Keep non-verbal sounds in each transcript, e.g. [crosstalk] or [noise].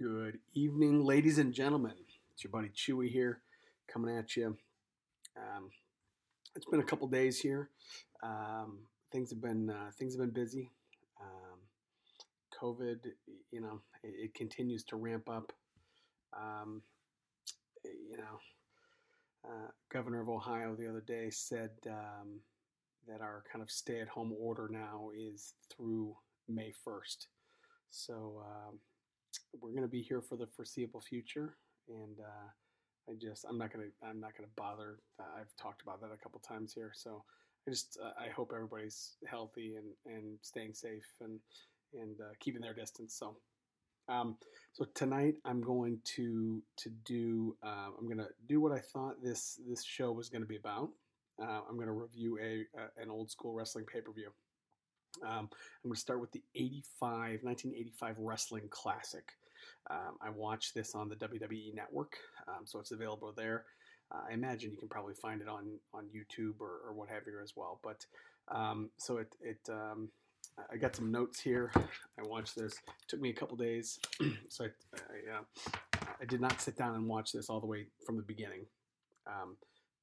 Good evening, ladies and gentlemen. It's your buddy Chewie here, coming at you. Um, it's been a couple days here. Um, things have been uh, things have been busy. Um, COVID, you know, it, it, continues to ramp up. Um, you know, uh, Governor of Ohio the other day said um, that our kind of stay-at-home order now is through May first. So um, we're going to be here for the foreseeable future, and uh, I just I'm not gonna I'm not gonna bother. Uh, I've talked about that a couple times here, so I just uh, I hope everybody's healthy and and staying safe and and uh, keeping their distance. So. Um, so tonight I'm going to to do uh, I'm going to do what I thought this this show was going to be about. I'm going to review a, a, an old school wrestling pay per view. Um, I'm going to start with the 85, 1985 Wrestling Classic. Um, I watched this on the WWE Network, um, so it's available there. Uh, I imagine you can probably find it on, on YouTube or, or what have you as well. But um, so it, it um, I got some notes here. I watched this. It took me a couple days, [clears throat] so I, I, uh, I, did not sit down and watch this all the way from the beginning.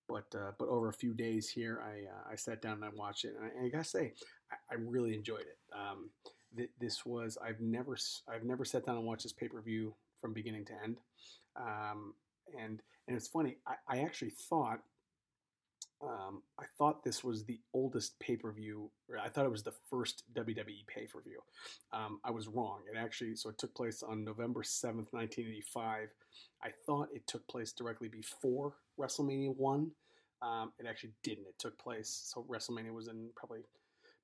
But uh, but over a few days here, I uh, I sat down and I watched it, and I, and I gotta say, I, I, really enjoyed it. Um, th- this was I've never I've never sat down and watched this pay per view from beginning to end, um, and and it's funny. I, I actually thought um, I thought this was the oldest pay per view. I thought it was the first WWE pay per view. Um, I was wrong. It actually so it took place on November seventh, nineteen eighty five. I thought it took place directly before WrestleMania one. Um, it actually didn't. It took place so WrestleMania was in probably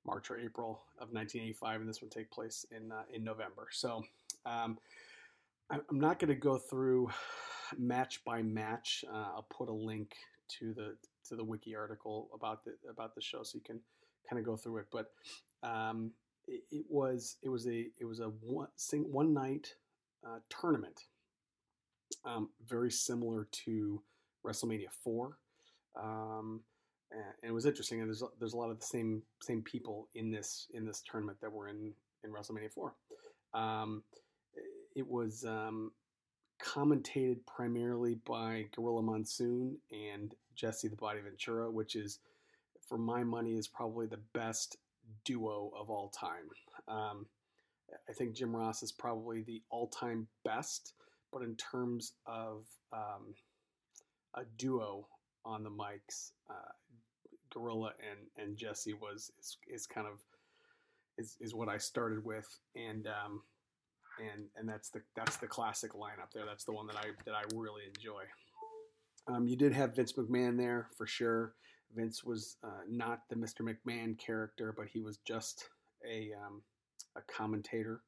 March or April of 1985, and this would take place in uh, in November. So um, I'm not going to go through match by match. Uh, I'll put a link to the to the wiki article about the about the show, so you can kind of go through it. But um, it, it, was it was a it was a one sing, one night uh, tournament, um, very similar to WrestleMania four. Um, and it was interesting. And there's there's a lot of the same same people in this in this tournament that were in in WrestleMania four. Um, it was um, commentated primarily by Gorilla Monsoon and Jesse the Body Ventura, which is, for my money, is probably the best duo of all time. Um, I think Jim Ross is probably the all-time best, but in terms of um, a duo on the mics, uh, Gorilla and and Jesse was is, is kind of is, is what I started with, and um, and and that's the that's the classic lineup there. That's the one that I that I really enjoy. Um, you did have Vince McMahon there for sure. Vince was uh, not the Mr. McMahon character, but he was just a um, a commentator.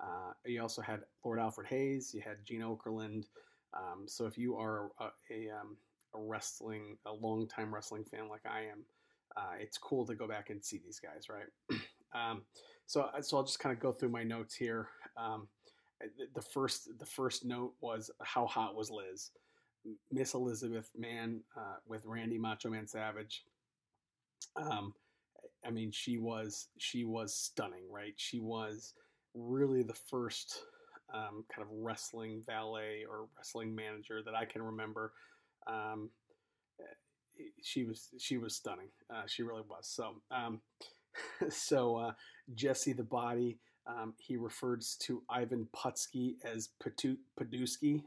Uh, you also had Lord Alfred Hayes. You had Gene Okerlund. Um, so if you are a, a, um, a wrestling, a long time wrestling fan like I am, uh, it's cool to go back and see these guys, right? [clears throat] um, so, so I'll just kind of go through my notes here. Um, the first, the first note was how hot was Liz, Miss Elizabeth Man uh, with Randy Macho Man Savage. Um, I mean, she was she was stunning, right? She was really the first um, kind of wrestling valet or wrestling manager that I can remember um, she was she was stunning. Uh, she really was. So um, [laughs] so uh, Jesse the Body. Um, he refers to Ivan Putski as Paduski,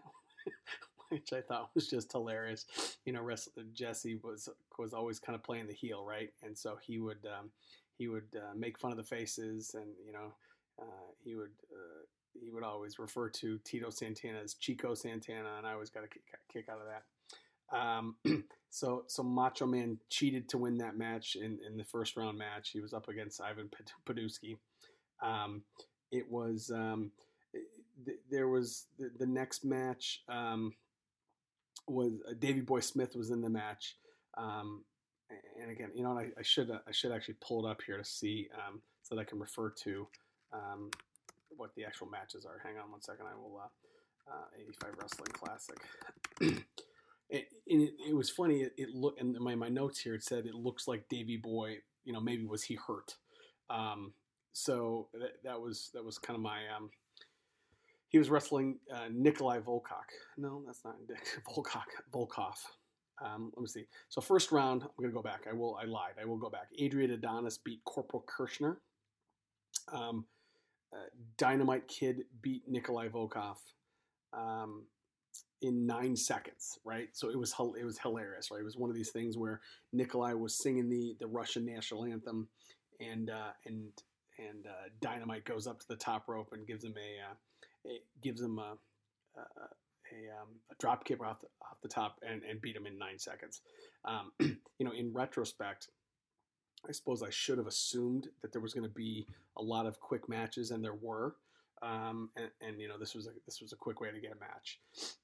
[laughs] which I thought was just hilarious. You know, Jesse was was always kind of playing the heel, right? And so he would um, he would uh, make fun of the faces, and you know, uh, he would uh, he would always refer to Tito Santana as Chico Santana, and I always got a kick out of that. Um, [clears throat] so so Macho Man cheated to win that match in, in the first round match. He was up against Ivan Paduski. Um, it was um, th- there was the, the next match um, was uh, Davy Boy Smith was in the match. Um, and again, you know, I, I, should uh, I should actually pull it up here to see um, so that I can refer to what the actual matches are. Hang on one second. I will. Uh, uh, 85 Wrestling Classic. [clears throat] it, it, it was funny. It, it looked, and my, my notes here, it said it looks like Davy Boy, you know, maybe was he hurt? Um, so that, that was, that was kind of my, um, he was wrestling uh, Nikolai Volkov. No, that's not [laughs] Nick Volkov. Volkov. Um, let me see. So first round, I'm going to go back. I will. I lied. I will go back. Adrian Adonis beat Corporal Kirchner. Um, uh, Dynamite Kid beat Nikolai Volkov um, in nine seconds. Right. So it was it was hilarious. Right. It was one of these things where Nikolai was singing the the Russian national anthem, and uh, and and uh, Dynamite goes up to the top rope and gives him a, uh, gives him a, a, a, um, a drop kick off the, off the top and, and beat him in nine seconds. Um, [clears throat] you know, in retrospect, I suppose I should have assumed that there was going to be a lot of quick matches, and there were. Um, and, and, you know, this was a this was a quick way to get a match.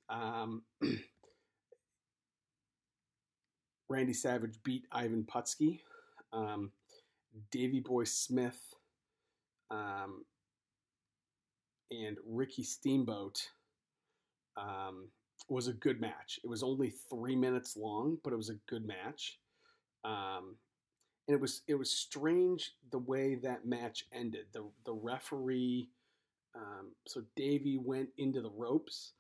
Um, [clears throat] Randy Savage beat Ivan Putski. Um, Davy Boy Smith um, and Ricky Steamboat um, was a good match. It was only three minutes long, but it was a good match. Um, and it was it was strange the way that match ended. The the referee, um, so Davey went into the ropes,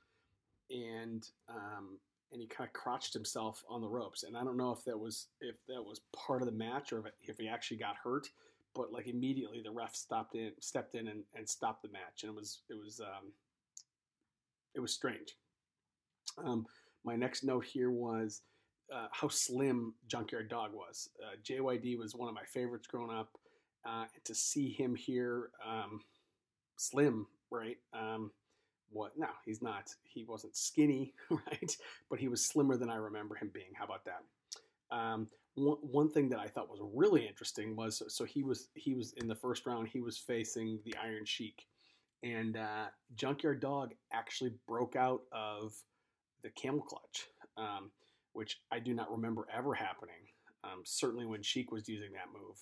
and um, and he kind of crotched himself on the ropes. And I don't know if that was if that was part of the match or if, if he actually got hurt but like immediately the ref stopped in, stepped in and, and stopped the match, and it was it was um, it was strange. Um, my next note here was uh, how slim Junkyard Dog was. Uh, JYD was one of my favorites growing up, uh, and to see him here, um, slim, right? Um, what? No, he's not. He wasn't skinny, [laughs] right? But he was slimmer than I remember him being. How about that? Um, one, one thing that I thought was really interesting was so he was he was in the first round he was facing the Iron Sheik, and uh, Junkyard Dog actually broke out of the camel clutch, um, which I do not remember ever happening. Um, certainly when Sheik was using that move.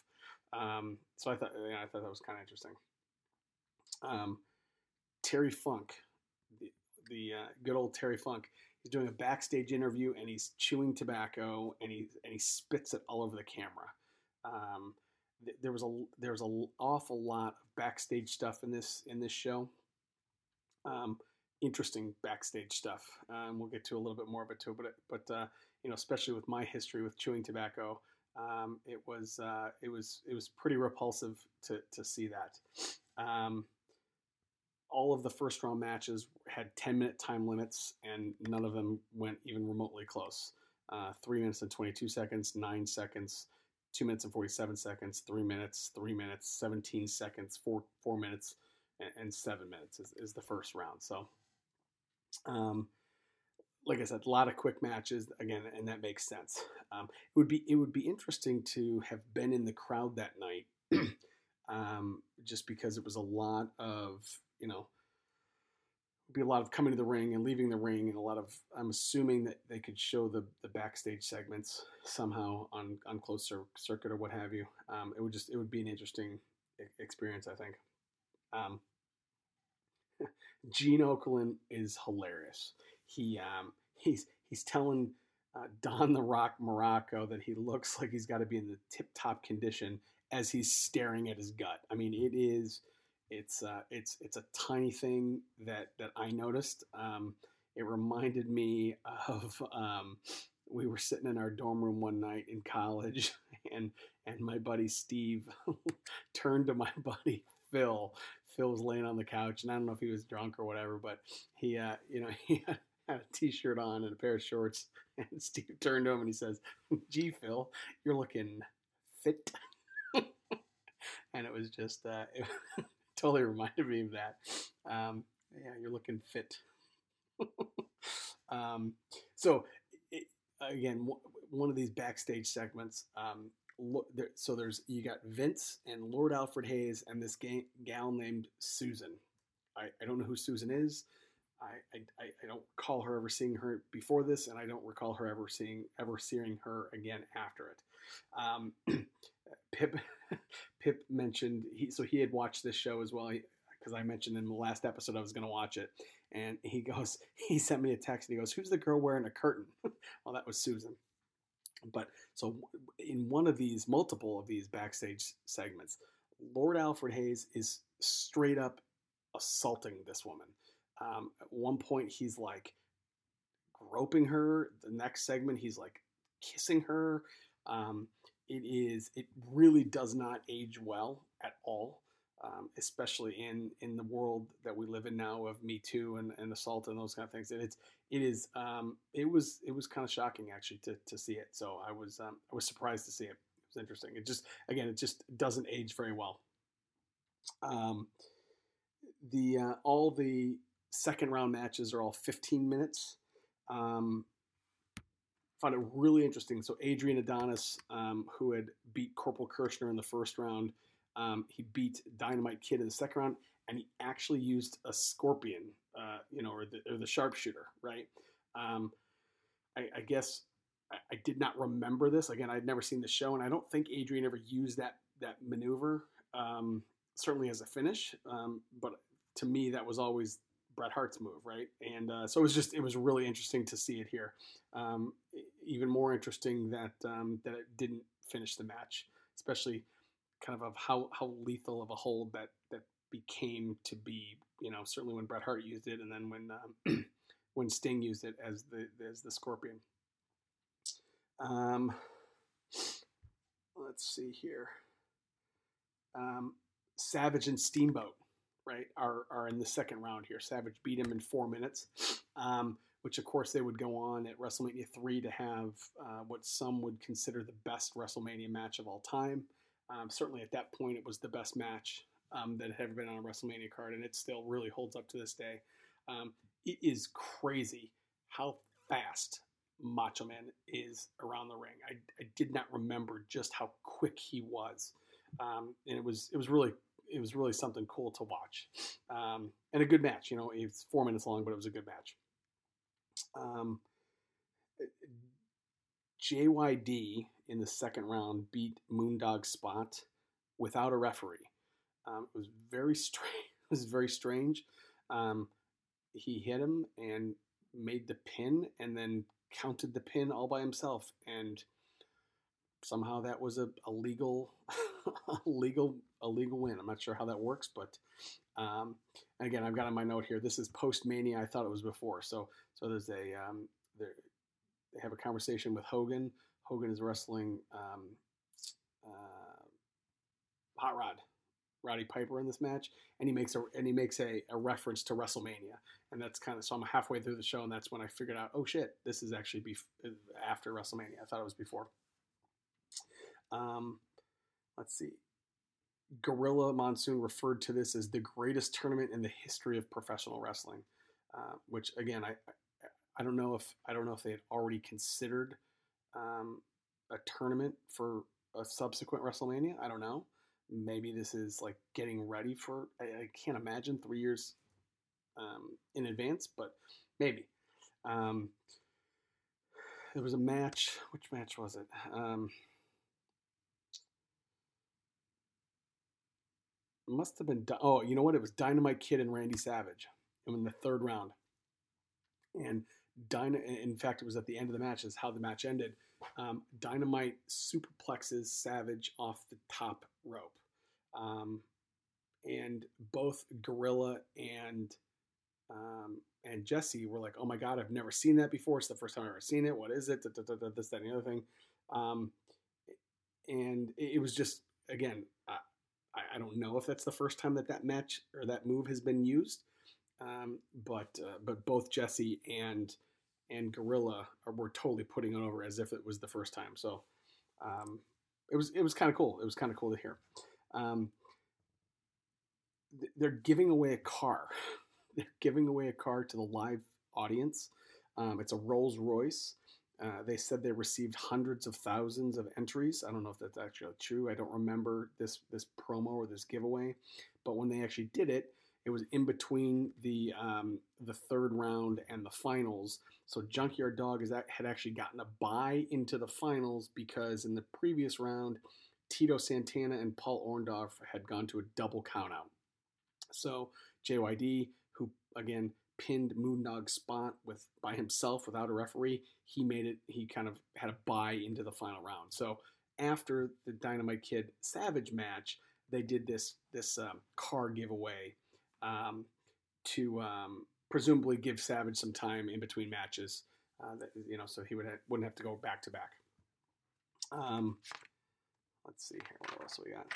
Um, so I thought I thought that was kind of interesting. Um, Terry Funk, the, the uh, good old Terry Funk, he's doing a backstage interview and he's chewing tobacco and he and he spits it all over the camera. Um, th- there was a there was an awful lot of backstage stuff in this in this show. Um, interesting backstage stuff. Um, we'll get to a little bit more of it too, but but uh, you know, especially with my history with chewing tobacco, um, it was uh, it was it was pretty repulsive to to see that. Um, all of the first round matches had 10 minute time limits, and none of them went even remotely close. Uh, three minutes and 22 seconds, nine seconds, two minutes and 47 seconds, three minutes, three minutes, 17 seconds, four four minutes, and, and seven minutes is, is, the first round. So, um, like I said, a lot of quick matches again, and that makes sense. Um, it would be it would be interesting to have been in the crowd that night, [clears throat] um, just because it was a lot of you know, be a lot of coming to the ring and leaving the ring, and a lot of I'm assuming that they could show the the backstage segments somehow on on closed circuit or what have you. Um, it would just it would be an interesting experience, I think. Um, [laughs] Gene Okerlund is hilarious. He um, he's he's telling uh, Don the Rock Muraco that he looks like he's got to be in the tip top condition as he's staring at his gut. I mean, it is it's uh, it's it's a tiny thing that that I noticed. Um, it reminded me [laughs] of um, we were sitting in our dorm room one night in college, [laughs] and and my buddy Steve [laughs] turned to my buddy Phil. Phil was laying on the couch, and I don't know if he was drunk or whatever, but he uh, you know he had a t-shirt on and a pair of shorts, and Steve turned to him and he says, "Gee, Phil, you're looking fit." and it was just uh, it, totally [laughs] reminded me of that. Um, yeah, you're looking fit. [laughs] um, so it, again, w- one of these backstage segments. Um, look, there, so there's you got Vince and Lord Alfred Hayes and this ga- gal named Susan. I, I don't know who Susan is. I, I, I don't recall her ever seeing her before this, and I don't recall her ever seeing ever seeing her again after it. Um, [clears throat] Pip [laughs] Pip mentioned he so he had watched this show as well because I mentioned in the last episode I was going to watch it, and he goes [laughs] he sent me a text and he goes, "Who's the girl wearing a curtain?" [laughs] well, that was Susan. But so in one of these multiple of these backstage segments, Lord Alfred Hayes is straight up assaulting this woman. Um, at one point, he's like groping her. The next segment, he's like kissing her. Um, it is. It really does not age well at all, um, especially in in the world that we live in now of Me Too and, and assault and those kind of things. And it's it is. Um, it was it was kind of shocking actually to, to see it. So I was um, I was surprised to see it. It was interesting. It just again it just doesn't age very well. Um, the uh, all the second round matches are all 15 minutes. Um, found it really interesting. So Adrian Adonis, um, who had beat Corporal Kirchner in the first round, um, he beat Dynamite Kid in the second round, and he actually used a scorpion, uh, you know, or the, or the sharpshooter, right? Um, I, I, guess I, I, did not remember this. Again, I'd never seen the show, and I don't think Adrian ever used that that maneuver. Um, certainly as a finish, um, but to me, that was always Bret Hart's move, right? And uh, so it was just it was really interesting to see it here. Um, even more interesting that um, that it didn't finish the match, especially kind of of how how lethal of a hold that that became to be. You know, certainly when Bret Hart used it, and then when um, [clears throat] when Sting used it as the as the Scorpion. Um, let's see here. Um, Savage and Steamboat right, are, are in the second round here. Savage beat him in four minutes, um, which of course they would go on at WrestleMania 3 to have uh, what some would consider the best WrestleMania match of all time. Um, certainly at that point, it was the best match um, that had ever been on a WrestleMania card, and it still really holds up to this day. Um, it is crazy how fast Macho Man is around the ring. I, I did not remember just how quick he was. Um, and it was it was really it was really something cool to watch, um, and a good match. You know, it's four minutes long, but it was a good match. Um, JYD in the second round beat Moondog Spot without a referee. Um, it was very [laughs] strange. It was very strange. Um, he hit him and made the pin, and then counted the pin all by himself, and somehow that was a, a legal, [laughs] a legal, a legal win. I'm not sure how that works, but um, again, I've got on my note here. This is post Mania. I thought it was before. So, so there's a um, they have a conversation with Hogan. Hogan is wrestling um, uh, Hot Rod, Roddy Piper in this match, and he makes a and he makes a, a reference to WrestleMania, and that's kind of so I'm halfway through the show, and that's when I figured out, oh shit, this is actually bef- after WrestleMania. I thought it was before. Um, let's see. Gorilla Monsoon referred to this as the greatest tournament in the history of professional wrestling, uh, which again, I, I don't know if I don't know if they had already considered um, a tournament for a subsequent WrestleMania. I don't know. Maybe this is like getting ready for. I, I can't imagine three years um, in advance, but maybe. Um, there was a match. Which match was it? Um, must have been. Oh, you know what? It was Dynamite Kid and Randy Savage in the third round. And Dyna, in fact, it was at the end of the match. Is how the match ended. Um, Dynamite superplexes Savage off the top rope, um, and both Gorilla and um, and Jesse were like, "Oh my god, I've never seen that before. It's the first time I've ever seen it. What is it? Da, da, da, this, that, and the other thing." Um, and it was just again, I, don't know if that's the first time that that match or that move has been used, um, but uh, but both Jesse and and Gorilla are, were totally putting it over as if it was the first time. So um, it was it was kind of cool. It was kind of cool to hear. Um, they're giving away a car. [laughs] They're giving away a car to the live audience. Um, it's a Rolls Royce. Uh, they said they received hundreds of thousands of entries. I don't know if that's actually true. I don't remember this this promo or this giveaway, but when they actually did it, it was in between the um, the third round and the finals. So Junkyard Dog is that, had actually gotten a bye into the finals because in the previous round, Tito Santana and Paul Orndorff had gone to a double countout. So JYD, who again pinned Moondog Spot with by himself without a referee, he made it. He kind of had a bye into the final round. So after the Dynamite Kid Savage match, they did this this um, car giveaway um, to um, presumably give Savage some time in between matches. Uh, that, you know, so he would have, wouldn't have to go back to back. Um, let's see here. What else we got?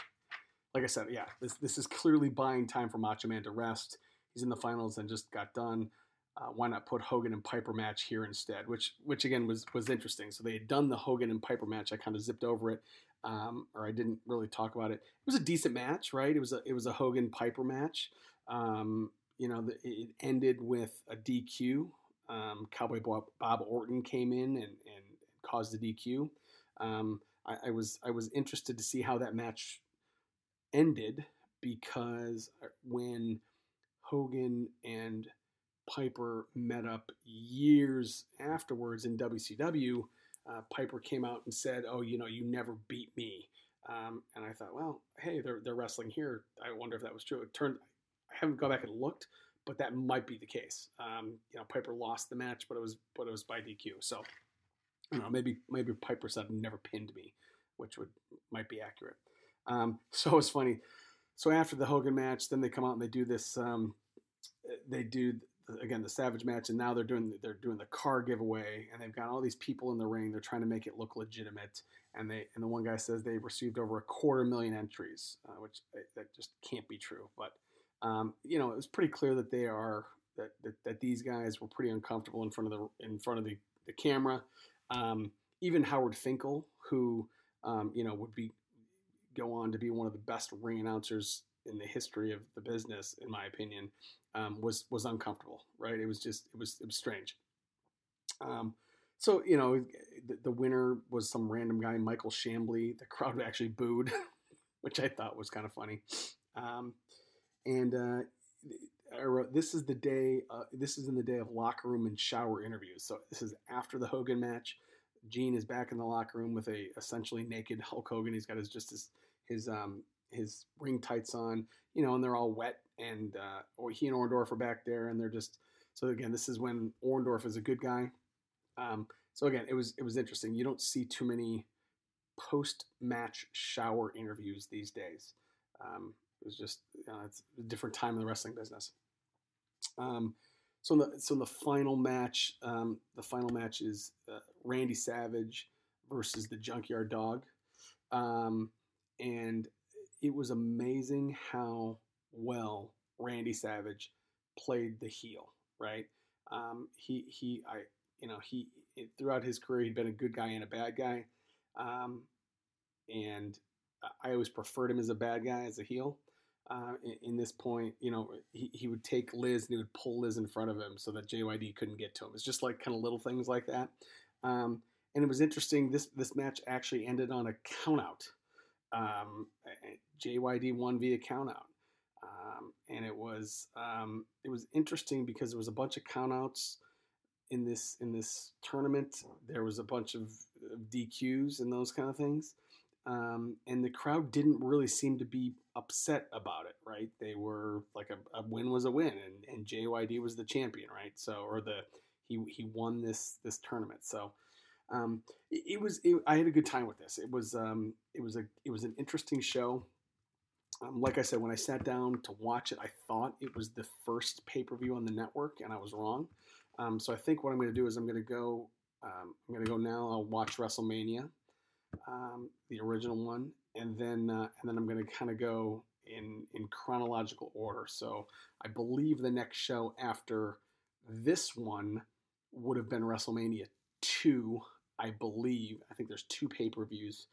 Like I said, yeah, this this is clearly buying time for Macho Man to rest. He's in the finals and just got done. Uh, why not put Hogan and Piper match here instead? Which which again was was interesting. So they had done the Hogan and Piper match. I kind of zipped over it, um, or I didn't really talk about it. It was a decent match, right? It was a it was a Hogan Piper match. Um, you know, the, it ended with a DQ. Um, Cowboy Bob, Bob, Orton came in and, and caused the DQ. Um, I, I, was I was interested to see how that match ended because uh, when Hogan and Piper met up years afterwards in WCW, uh, Piper came out and said, "Oh, you know, you never beat me." Um, and I thought, well, hey, they're they're wrestling here. I wonder if that was true. It turned. I haven't gone back and looked, but that might be the case. Um, you know, Piper lost the match, but it was but it was by DQ. So, don't know. Maybe maybe Piper said never pinned me, which would might be accurate. Um, [laughs] so it's funny. So after the Hogan match, then they come out and they do this. Um, they do again the Savage match, and now they're doing they're doing the car giveaway, and they've got all these people in the ring. They're trying to make it look legitimate, and they and the one guy says they've received over a quarter million entries, uh, which uh, that just can't be true. But um, you know, it was pretty clear that they are that, that, that these guys were pretty uncomfortable in front of the in front of the the camera. Um, even Howard Finkel, who um, you know would be go on to be one of the best ring announcers in the history of the business, in my opinion, um, was was uncomfortable. Right? It was just it was it was strange. Um, so you know, the, the, winner was some random guy, Michael Shambly. The crowd actually booed, [laughs] which I thought was kind of funny. Um, and uh, I wrote, "This is the day. Uh, this is in the day of locker room and shower interviews. So this is after the Hogan match. Gene is back in the locker room with a essentially naked Hulk Hogan. He's got his just his his um, his ring tights on, you know, and they're all wet. And uh, he and Orndorff are back there, and they're just so again. This is when Orndorff is a good guy. Um, so again, it was it was interesting. You don't see too many post match shower interviews these days. Um, it was just you know, it's a different time in the wrestling business. Um, so in the so in the final match, um, the final match is uh, Randy Savage versus the Junkyard Dog, um, and it was amazing how well Randy Savage played the heel. Right, um, he he I you know he throughout his career he'd been a good guy and a bad guy, um, and I always preferred him as a bad guy as a heel uh, in, in, this point, you know, he, he would take Liz and he would pull Liz in front of him so that JYD couldn't get to him. It's just like kind of little things like that. Um, and it was interesting. This this match actually ended on a countout. Um, JYD won via countout, um, and it was um, it was interesting because there was a bunch of countouts in this in this tournament. There was a bunch of, of DQs and those kind of things um, and the crowd didn't really seem to be upset about it, right? They were like a, a, win was a win, and, and JYD was the champion, right? So or the he he won this this tournament. So um, it, it, was it, I had a good time with this. It was um, it was a it was an interesting show. Um, like I said, when I sat down to watch it, I thought it was the first pay per view on the network, and I was wrong. Um, so I think what I'm going to do is I'm going to go. Um, I'm going to go now. I'll watch WrestleMania um, the original one, and then uh, and then I'm going to kind of go in in chronological order. So I believe the next show after this one would have been WrestleMania two. I believe I think there's two pay per views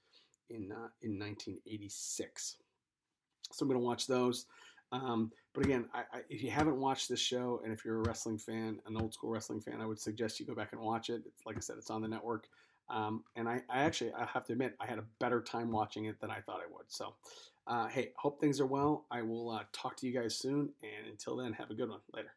in uh, in 1986. So I'm going to watch those. Um, but again, I, I, if you haven't watched this show, and if you're a wrestling fan, an old school wrestling fan, I would suggest you go back and watch it. It's, like I said, it's on the network. Um, and I, I, actually, I have to admit, I had a better time watching it than I thought I would. So, uh, hey, hope things are well. I will uh, talk to you guys soon. And until then, have a good one. Later.